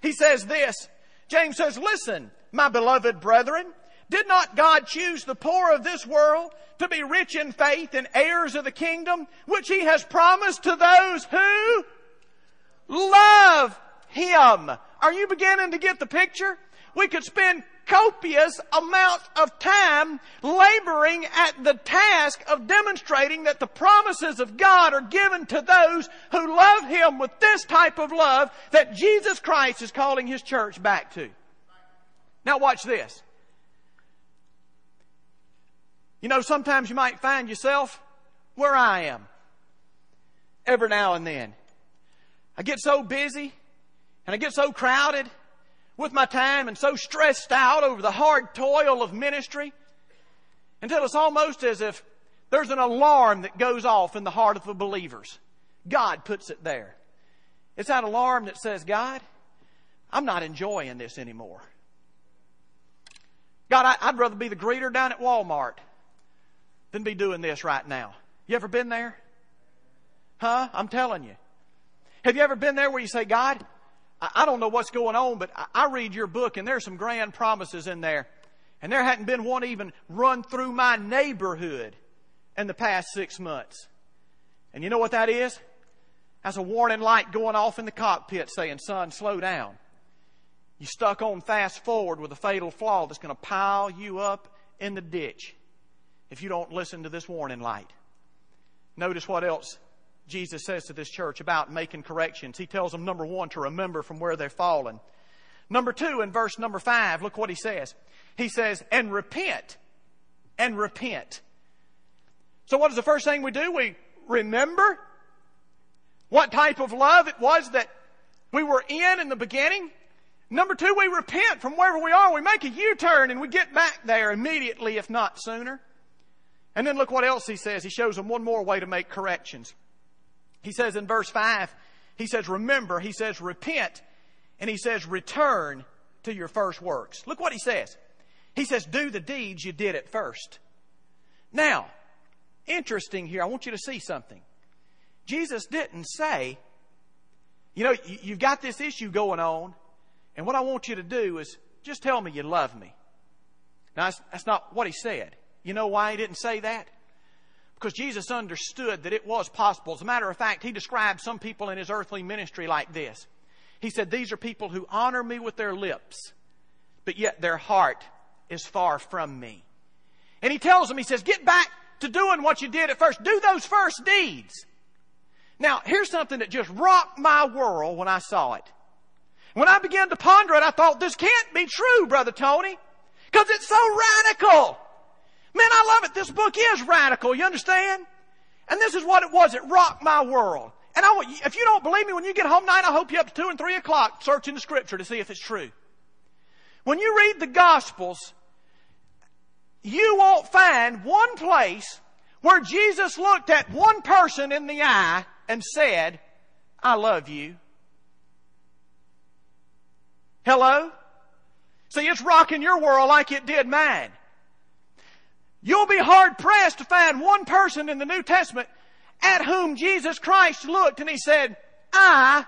He says this. James says, listen, my beloved brethren, Did not God choose the poor of this world to be rich in faith and heirs of the kingdom, which He has promised to those who love Him? Are you beginning to get the picture? We could spend copious amounts of time laboring at the task of demonstrating that the promises of God are given to those who love Him with this type of love that Jesus Christ is calling His church back to. Now watch this. You know, sometimes you might find yourself where I am. Every now and then. I get so busy and I get so crowded with my time and so stressed out over the hard toil of ministry until it's almost as if there's an alarm that goes off in the heart of the believers. God puts it there. It's that alarm that says, God, I'm not enjoying this anymore. God, I'd rather be the greeter down at Walmart than be doing this right now. You ever been there? Huh? I'm telling you. Have you ever been there where you say, God, I don't know what's going on, but I read your book and there's some grand promises in there. And there hadn't been one even run through my neighborhood in the past six months. And you know what that is? That's a warning light going off in the cockpit saying, son, slow down. You stuck on fast forward with a fatal flaw that's going to pile you up in the ditch if you don't listen to this warning light. Notice what else Jesus says to this church about making corrections. He tells them, number one, to remember from where they're fallen. Number two, in verse number five, look what he says. He says, and repent. And repent. So what is the first thing we do? We remember what type of love it was that we were in in the beginning. Number two, we repent from wherever we are. We make a U-turn and we get back there immediately, if not sooner. And then look what else he says. He shows them one more way to make corrections. He says in verse 5, he says, remember, he says, repent, and he says, return to your first works. Look what he says. He says, do the deeds you did at first. Now, interesting here, I want you to see something. Jesus didn't say, you know, you've got this issue going on, and what I want you to do is just tell me you love me. Now, that's, that's not what he said. You know why he didn't say that? Because Jesus understood that it was possible. As a matter of fact, he described some people in his earthly ministry like this. He said, These are people who honor me with their lips, but yet their heart is far from me. And he tells them, He says, Get back to doing what you did at first. Do those first deeds. Now, here's something that just rocked my world when I saw it. When I began to ponder it, I thought, This can't be true, Brother Tony, because it's so radical. Man, I love it. This book is radical. You understand? And this is what it was. It rocked my world. And I if you don't believe me, when you get home tonight, I hope you're up to two and three o'clock searching the scripture to see if it's true. When you read the gospels, you won't find one place where Jesus looked at one person in the eye and said, I love you. Hello? See, it's rocking your world like it did mine. You'll be hard pressed to find one person in the New Testament at whom Jesus Christ looked and he said, I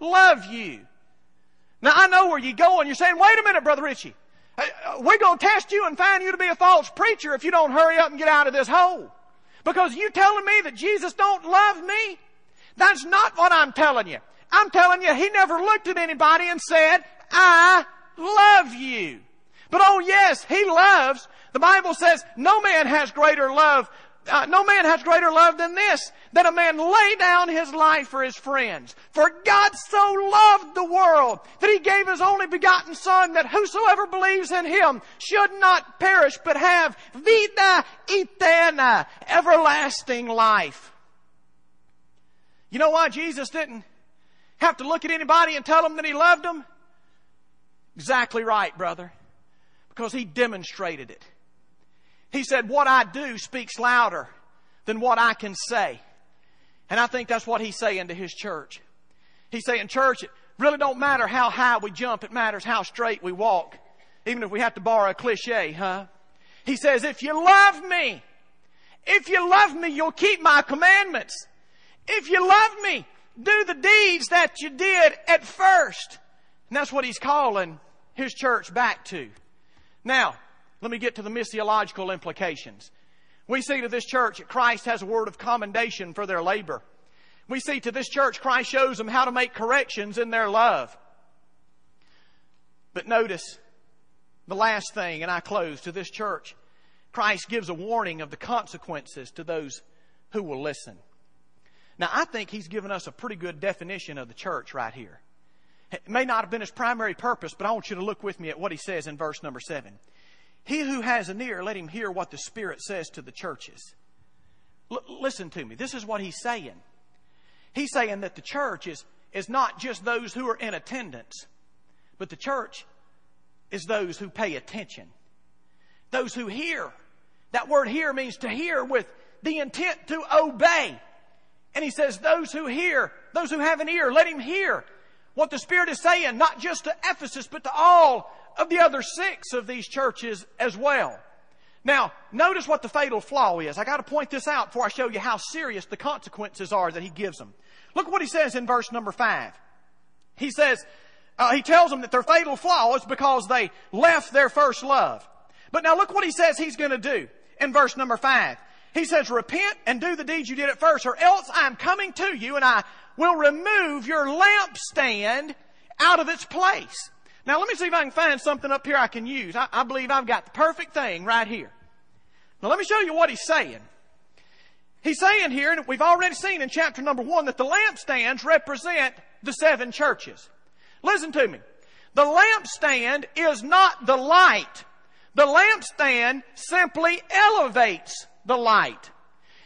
love you. Now I know where you're going. You're saying, wait a minute, Brother Richie. Uh, we're going to test you and find you to be a false preacher if you don't hurry up and get out of this hole. Because you telling me that Jesus don't love me? That's not what I'm telling you. I'm telling you, He never looked at anybody and said, I love you. But oh yes, He loves the Bible says no man has greater love uh, no man has greater love than this, that a man lay down his life for his friends. For God so loved the world that he gave his only begotten son that whosoever believes in him should not perish but have vida eterna, everlasting life. You know why Jesus didn't have to look at anybody and tell them that he loved them? Exactly right, brother. Because he demonstrated it. He said, what I do speaks louder than what I can say. And I think that's what he's saying to his church. He's saying, church, it really don't matter how high we jump. It matters how straight we walk. Even if we have to borrow a cliche, huh? He says, if you love me, if you love me, you'll keep my commandments. If you love me, do the deeds that you did at first. And that's what he's calling his church back to. Now, let me get to the missiological implications. We see to this church that Christ has a word of commendation for their labor. We see to this church Christ shows them how to make corrections in their love. But notice the last thing, and I close to this church. Christ gives a warning of the consequences to those who will listen. Now, I think he's given us a pretty good definition of the church right here. It may not have been his primary purpose, but I want you to look with me at what he says in verse number seven. He who has an ear, let him hear what the Spirit says to the churches. L- listen to me. This is what he's saying. He's saying that the church is, is not just those who are in attendance, but the church is those who pay attention. Those who hear. That word hear means to hear with the intent to obey. And he says, those who hear, those who have an ear, let him hear what the Spirit is saying, not just to Ephesus, but to all of the other six of these churches as well. Now, notice what the fatal flaw is. I got to point this out before I show you how serious the consequences are that he gives them. Look what he says in verse number five. He says, uh, he tells them that their fatal flaw is because they left their first love. But now look what he says he's going to do in verse number five. He says, repent and do the deeds you did at first, or else I'm coming to you and I will remove your lampstand out of its place. Now let me see if I can find something up here I can use. I, I believe I've got the perfect thing right here. Now let me show you what he's saying. He's saying here, and we've already seen in chapter number one, that the lampstands represent the seven churches. Listen to me. The lampstand is not the light. The lampstand simply elevates the light.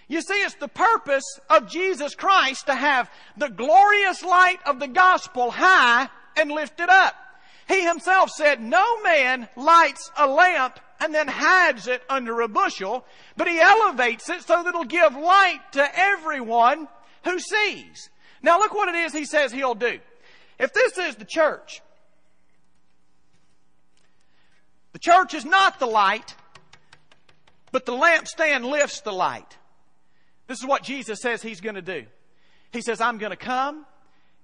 You see, it's the purpose of Jesus Christ to have the glorious light of the gospel high and lifted up. He himself said, no man lights a lamp and then hides it under a bushel, but he elevates it so that it'll give light to everyone who sees. Now look what it is he says he'll do. If this is the church, the church is not the light, but the lampstand lifts the light. This is what Jesus says he's going to do. He says, I'm going to come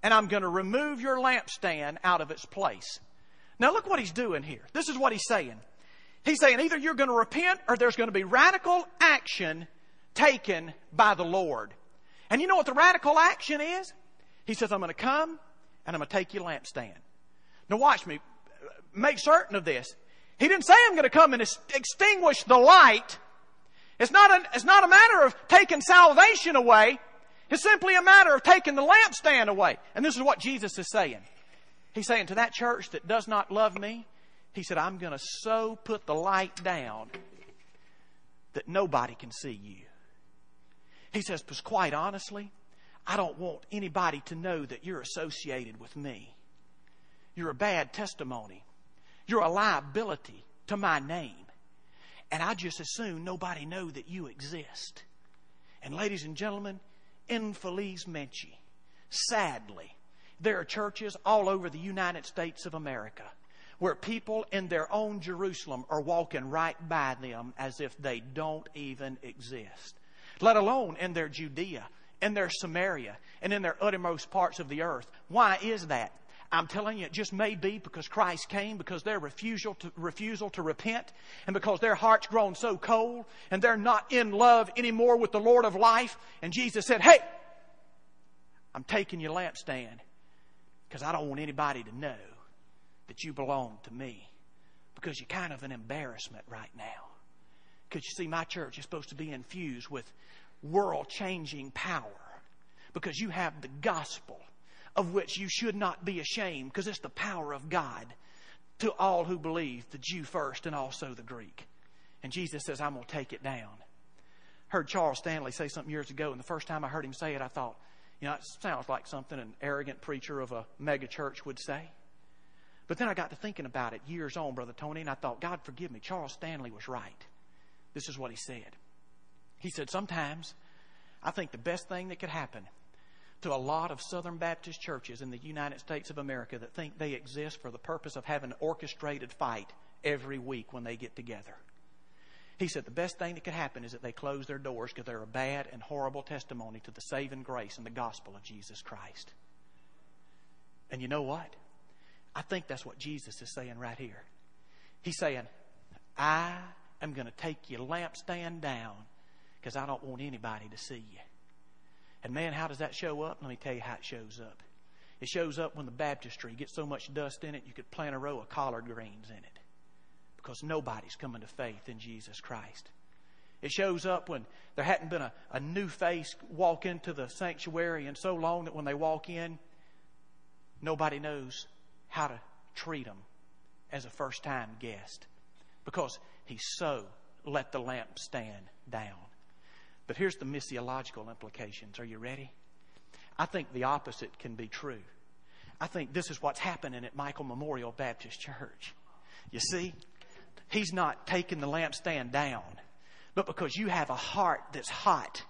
and I'm going to remove your lampstand out of its place. Now look what he's doing here. This is what he's saying. He's saying either you're going to repent or there's going to be radical action taken by the Lord. And you know what the radical action is? He says, I'm going to come and I'm going to take your lampstand. Now watch me. Make certain of this. He didn't say I'm going to come and extinguish the light. It's not, it's not a matter of taking salvation away. It's simply a matter of taking the lampstand away. And this is what Jesus is saying. He's saying to that church that does not love me, He said, I'm going to so put the light down that nobody can see you. He says, because quite honestly, I don't want anybody to know that you're associated with me. You're a bad testimony. You're a liability to my name. And I just assume nobody know that you exist. And ladies and gentlemen, infeliz menci. Sadly, there are churches all over the United States of America where people in their own Jerusalem are walking right by them as if they don't even exist. Let alone in their Judea, in their Samaria, and in their uttermost parts of the earth. Why is that? I'm telling you, it just may be because Christ came, because their refusal to, refusal to repent, and because their heart's grown so cold, and they're not in love anymore with the Lord of life. And Jesus said, Hey, I'm taking your lampstand because I don't want anybody to know that you belong to me because you're kind of an embarrassment right now. Because you see, my church is supposed to be infused with world changing power because you have the gospel of which you should not be ashamed because it's the power of God to all who believe, the Jew first and also the Greek. And Jesus says, I'm going to take it down. Heard Charles Stanley say something years ago, and the first time I heard him say it, I thought, you know, it sounds like something an arrogant preacher of a mega church would say. But then I got to thinking about it years on, Brother Tony, and I thought, God forgive me, Charles Stanley was right. This is what he said. He said, Sometimes I think the best thing that could happen to a lot of Southern Baptist churches in the United States of America that think they exist for the purpose of having an orchestrated fight every week when they get together. He said the best thing that could happen is that they close their doors because they're a bad and horrible testimony to the saving grace and the gospel of Jesus Christ. And you know what? I think that's what Jesus is saying right here. He's saying, I am going to take your lampstand down because I don't want anybody to see you. And man, how does that show up? Let me tell you how it shows up. It shows up when the baptistry gets so much dust in it, you could plant a row of collard greens in it because nobody's coming to faith in Jesus Christ. It shows up when there hadn't been a, a new face walk into the sanctuary in so long that when they walk in, nobody knows how to treat them as a first time guest because he so let the lamp stand down. But here's the missiological implications. Are you ready? I think the opposite can be true. I think this is what's happening at Michael Memorial Baptist Church. You see, he's not taking the lampstand down, but because you have a heart that's hot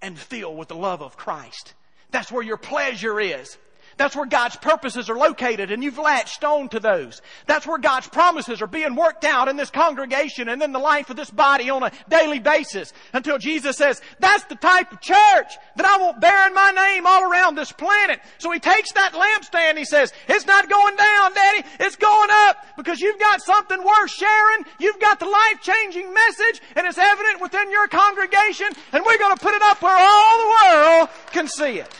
and filled with the love of Christ. That's where your pleasure is. That's where God's purposes are located and you've latched on to those. That's where God's promises are being worked out in this congregation and in the life of this body on a daily basis until Jesus says, that's the type of church that I want bearing my name all around this planet. So he takes that lampstand, he says, it's not going down, Daddy, it's going up because you've got something worth sharing. You've got the life-changing message and it's evident within your congregation and we're going to put it up where all the world can see it.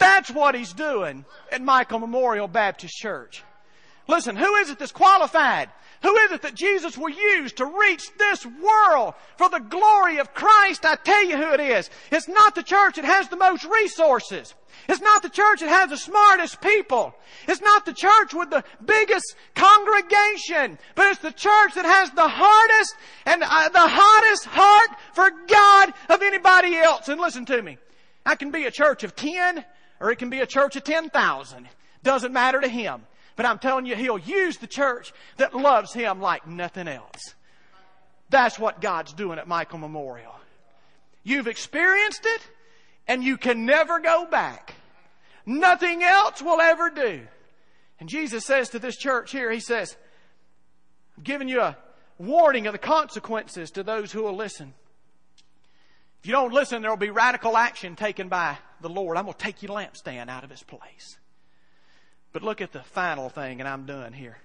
That's what he's doing at Michael Memorial Baptist Church. Listen, who is it that's qualified? Who is it that Jesus will use to reach this world for the glory of Christ? I tell you who it is. It's not the church that has the most resources. It's not the church that has the smartest people. It's not the church with the biggest congregation, but it's the church that has the hardest and uh, the hottest heart for God of anybody else. And listen to me. I can be a church of 10 or it can be a church of 10,000. Doesn't matter to him. But I'm telling you, he'll use the church that loves him like nothing else. That's what God's doing at Michael Memorial. You've experienced it and you can never go back. Nothing else will ever do. And Jesus says to this church here, He says, I'm giving you a warning of the consequences to those who will listen. If you don't listen, there will be radical action taken by the Lord. I'm going to take your lampstand out of its place. But look at the final thing, and I'm done here.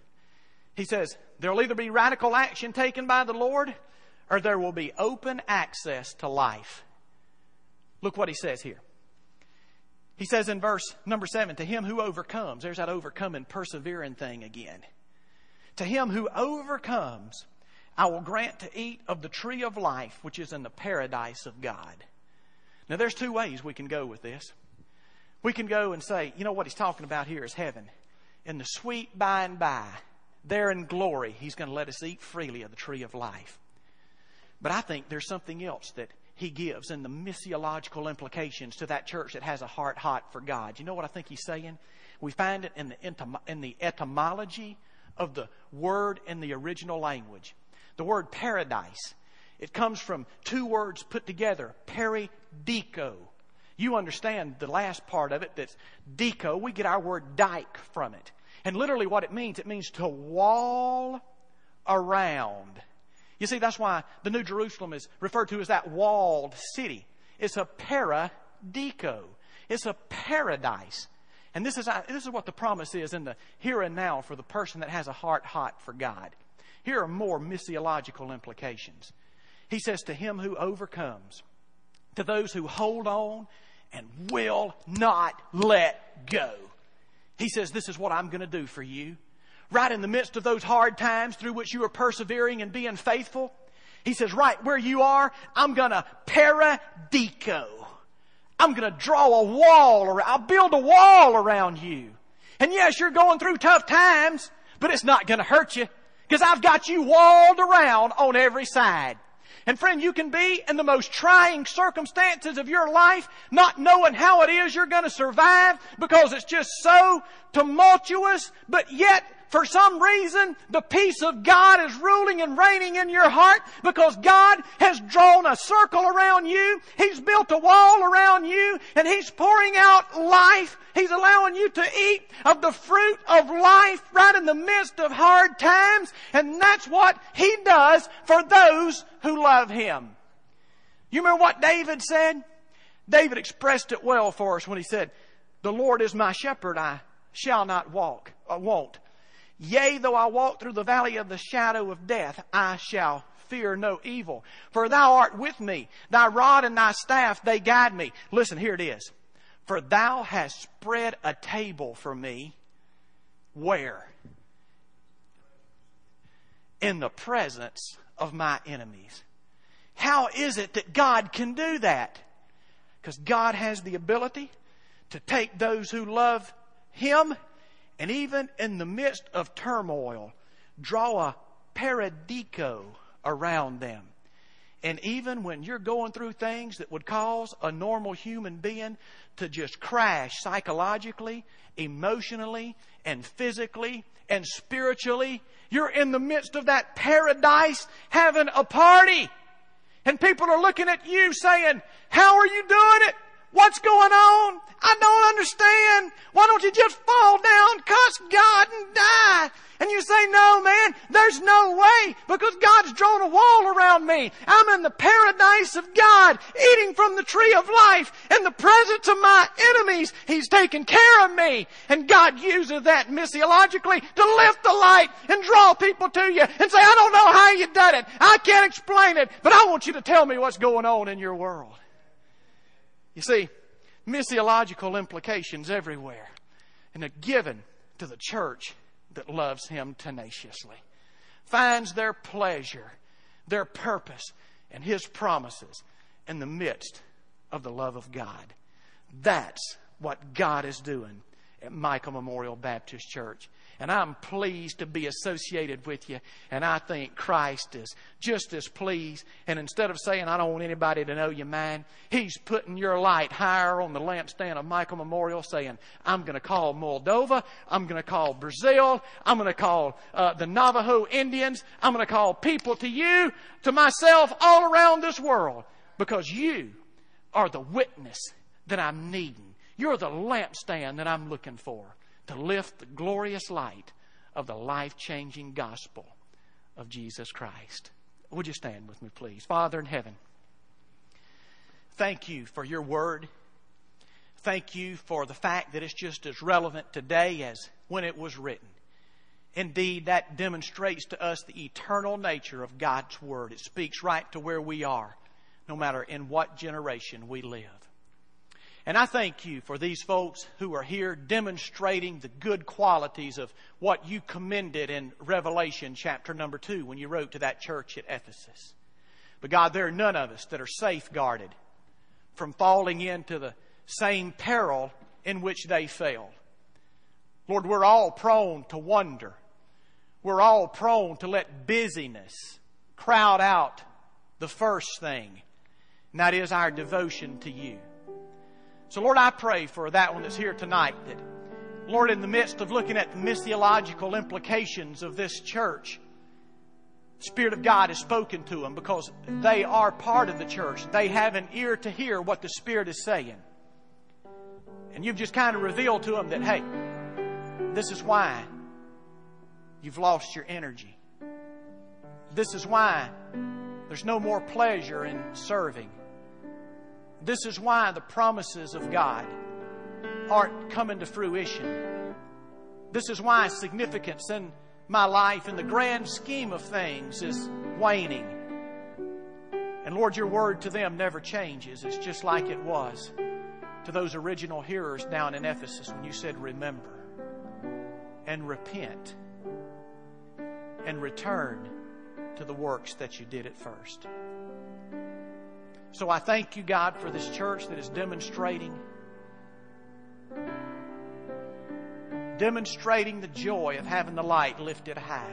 He says, there will either be radical action taken by the Lord, or there will be open access to life. Look what he says here. He says in verse number seven, to him who overcomes, there's that overcoming, persevering thing again. To him who overcomes, I will grant to eat of the tree of life, which is in the paradise of God. Now, there's two ways we can go with this. We can go and say, you know what he's talking about here is heaven. In the sweet by and by, there in glory, he's going to let us eat freely of the tree of life. But I think there's something else that he gives in the missiological implications to that church that has a heart hot for God. You know what I think he's saying? We find it in the, in the etymology of the word in the original language. The word paradise. It comes from two words put together, peridico. You understand the last part of it that's deco. We get our word dike from it. And literally what it means, it means to wall around. You see, that's why the New Jerusalem is referred to as that walled city. It's a paradico. It's a paradise. And this is, this is what the promise is in the here and now for the person that has a heart hot for God. Here are more missiological implications. He says, To him who overcomes, to those who hold on and will not let go. He says, This is what I'm going to do for you. Right in the midst of those hard times through which you are persevering and being faithful, he says, Right where you are, I'm going to paradico. I'm going to draw a wall around, I'll build a wall around you. And yes, you're going through tough times, but it's not going to hurt you because I've got you walled around on every side. And friend, you can be in the most trying circumstances of your life, not knowing how it is you're going to survive because it's just so tumultuous, but yet for some reason, the peace of God is ruling and reigning in your heart because God has drawn a circle around you. He's built a wall around you and He's pouring out life. He's allowing you to eat of the fruit of life right in the midst of hard times. And that's what He does for those who love Him. You remember what David said? David expressed it well for us when he said, The Lord is my shepherd, I shall not walk, uh, want. Yea, though I walk through the valley of the shadow of death, I shall fear no evil. For thou art with me. Thy rod and thy staff, they guide me. Listen, here it is. For thou hast spread a table for me. Where? In the presence of my enemies. How is it that God can do that? Because God has the ability to take those who love Him and even in the midst of turmoil, draw a paradico around them. And even when you're going through things that would cause a normal human being to just crash psychologically, emotionally, and physically, and spiritually, you're in the midst of that paradise having a party. And people are looking at you saying, how are you doing it? What's going on? I don't understand. Why don't you just fall down, cuss God, and die? And you say, no, man, there's no way because God's drawn a wall around me. I'm in the paradise of God, eating from the tree of life in the presence of my enemies. He's taking care of me. And God uses that missiologically to lift the light and draw people to you and say, I don't know how you done it. I can't explain it, but I want you to tell me what's going on in your world. You see, missiological implications everywhere. And are given to the church that loves Him tenaciously, finds their pleasure, their purpose, and His promises in the midst of the love of God. That's what God is doing at Michael Memorial Baptist Church. And I'm pleased to be associated with you. And I think Christ is just as pleased. And instead of saying, I don't want anybody to know you, man, He's putting your light higher on the lampstand of Michael Memorial, saying, I'm going to call Moldova. I'm going to call Brazil. I'm going to call uh, the Navajo Indians. I'm going to call people to you, to myself, all around this world. Because you are the witness that I'm needing. You're the lampstand that I'm looking for to lift the glorious light of the life changing gospel of Jesus Christ. Would you stand with me, please? Father in heaven, thank you for your word. Thank you for the fact that it's just as relevant today as when it was written. Indeed, that demonstrates to us the eternal nature of God's Word. It speaks right to where we are, no matter in what generation we live. And I thank you for these folks who are here demonstrating the good qualities of what you commended in Revelation chapter number two when you wrote to that church at Ephesus. But God, there are none of us that are safeguarded from falling into the same peril in which they fell. Lord, we're all prone to wonder. We're all prone to let busyness crowd out the first thing, and that is our devotion to you. So, Lord, I pray for that one that's here tonight that, Lord, in the midst of looking at the missiological implications of this church, Spirit of God has spoken to them because they are part of the church. They have an ear to hear what the Spirit is saying. And you've just kind of revealed to them that, hey, this is why you've lost your energy. This is why there's no more pleasure in serving. This is why the promises of God aren't coming to fruition. This is why significance in my life in the grand scheme of things is waning. And Lord, your word to them never changes. It's just like it was to those original hearers down in Ephesus when you said, Remember and repent and return to the works that you did at first. So I thank you, God, for this church that is demonstrating demonstrating the joy of having the light lifted high.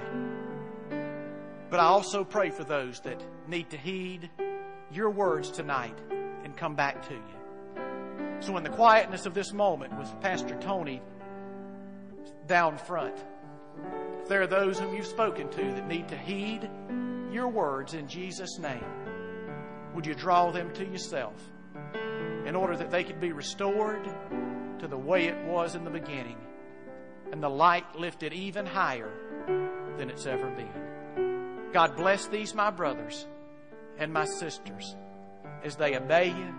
But I also pray for those that need to heed your words tonight and come back to you. So, in the quietness of this moment with Pastor Tony down front, if there are those whom you've spoken to that need to heed your words in Jesus' name, would you draw them to yourself in order that they could be restored to the way it was in the beginning and the light lifted even higher than it's ever been? God bless these, my brothers and my sisters, as they obey you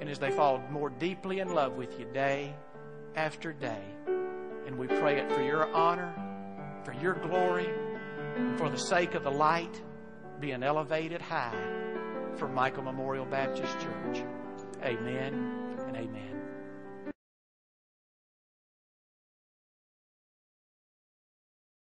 and as they fall more deeply in love with you day after day. And we pray it for your honor, for your glory, for the sake of the light being elevated high for Michael Memorial Baptist Church. Amen and amen.